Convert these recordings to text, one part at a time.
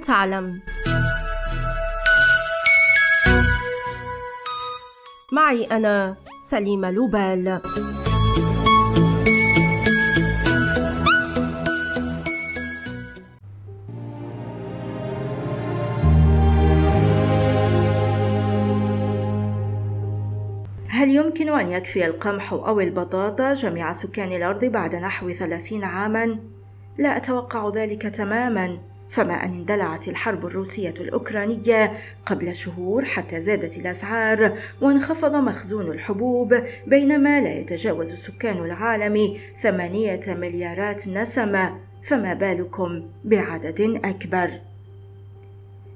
تعلم. معي أنا سليمة لوبال. هل يمكن أن يكفي القمح أو البطاطا جميع سكان الأرض بعد نحو ثلاثين عاماً؟ لا أتوقع ذلك تماماً. فما أن اندلعت الحرب الروسية الأوكرانية قبل شهور حتى زادت الأسعار وانخفض مخزون الحبوب بينما لا يتجاوز سكان العالم ثمانية مليارات نسمة. فما بالكم بعدد أكبر؟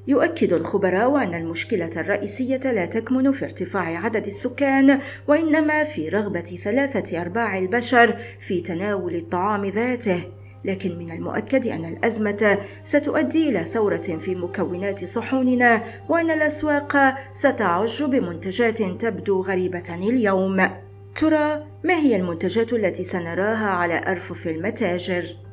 يؤكد الخبراء أن المشكلة الرئيسية لا تكمن في ارتفاع عدد السكان وإنما في رغبة ثلاثة أرباع البشر في تناول الطعام ذاته. لكن من المؤكد أن الأزمة ستؤدي إلى ثورة في مكونات صحوننا وأن الأسواق ستعج بمنتجات تبدو غريبة اليوم. ترى ما هي المنتجات التي سنراها على أرفف المتاجر؟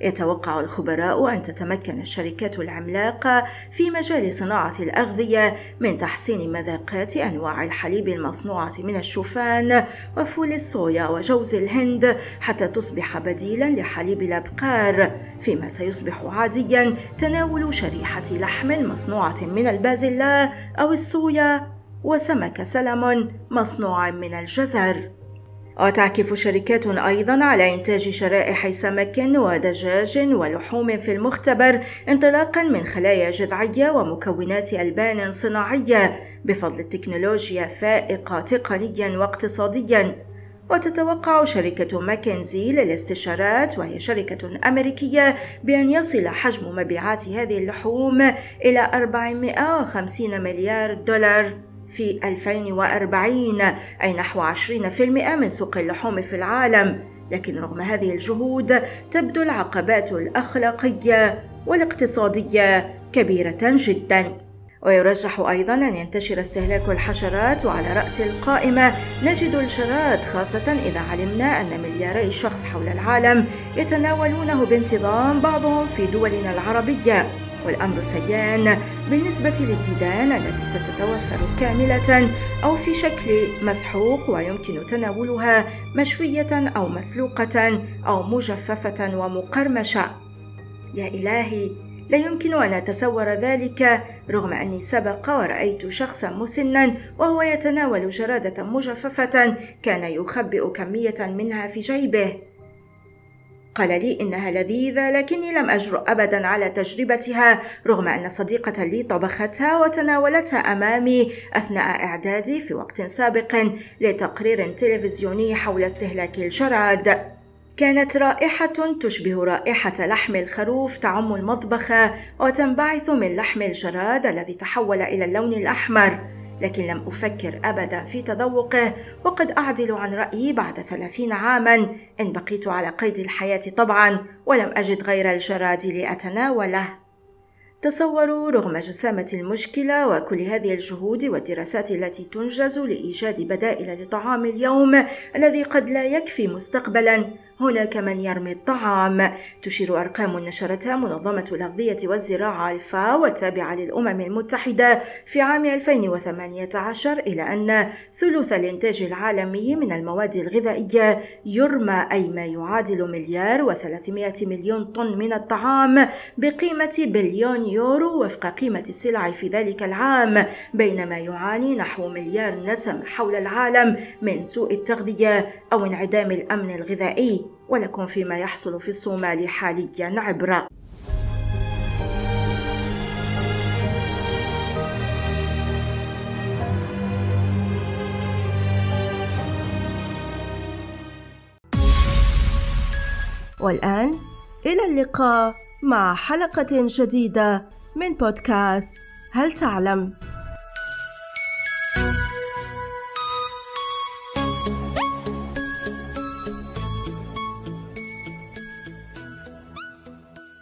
يتوقع الخبراء أن تتمكن الشركات العملاقة في مجال صناعة الأغذية من تحسين مذاقات أنواع الحليب المصنوعة من الشوفان وفول الصويا وجوز الهند حتى تصبح بديلا لحليب الأبقار فيما سيصبح عاديا تناول شريحة لحم مصنوعة من البازلاء أو الصويا وسمك سلمون مصنوع من الجزر. وتعكف شركات أيضا على إنتاج شرائح سمك ودجاج ولحوم في المختبر انطلاقا من خلايا جذعية ومكونات ألبان صناعية بفضل التكنولوجيا فائقة تقنيا واقتصاديا. وتتوقع شركة ماكنزي للاستشارات وهي شركة أمريكية بأن يصل حجم مبيعات هذه اللحوم إلى 450 مليار دولار. في 2040 أي نحو 20% من سوق اللحوم في العالم. لكن رغم هذه الجهود تبدو العقبات الأخلاقية والاقتصادية كبيرة جدا. ويرجح أيضا أن ينتشر استهلاك الحشرات وعلى رأس القائمة. نجد الجراد خاصة إذا علمنا أن ملياري شخص حول العالم يتناولونه بانتظام بعضهم في دولنا العربية. والأمر سيان. بالنسبة للديدان التي ستتوفر كاملة أو في شكل مسحوق ويمكن تناولها مشوية أو مسلوقة أو مجففة ومقرمشة. يا إلهي لا يمكن أن أتصور ذلك رغم أني سبق ورأيت شخصا مسنا وهو يتناول جرادة مجففة كان يخبئ كمية منها في جيبه. قال لي إنها لذيذة لكني لم أجرؤ أبدا على تجربتها رغم أن صديقة لي طبختها وتناولتها أمامي أثناء إعدادي في وقت سابق لتقرير تلفزيوني حول استهلاك الجراد كانت رائحة تشبه رائحة لحم الخروف تعم المطبخ وتنبعث من لحم الجراد الذي تحول إلى اللون الأحمر. لكن لم أفكر أبدا في تذوقه وقد أعدل عن رأيي بعد ثلاثين عاما. إن بقيت على قيد الحياة طبعا ولم أجد غير الجراد لأتناوله. تصوروا رغم جسامة المشكلة وكل هذه الجهود والدراسات التي تنجز لإيجاد بدائل لطعام اليوم الذي قد لا يكفي مستقبلا هناك من يرمي الطعام. تشير أرقام نشرتها منظمة الأغذية والزراعة الفاو والتابعة للأمم المتحدة في عام 2018 إلى أن ثلث الإنتاج العالمي من المواد الغذائية يرمى أي ما يعادل مليار و300 مليون طن من الطعام بقيمة بليون يورو وفق قيمة السلع في ذلك العام بينما يعاني نحو مليار نسم حول العالم من سوء التغذية أو انعدام الأمن الغذائي. ولكم فيما يحصل في الصومال حاليا عبرة والآن إلى اللقاء مع حلقة جديدة من بودكاست هل تعلم؟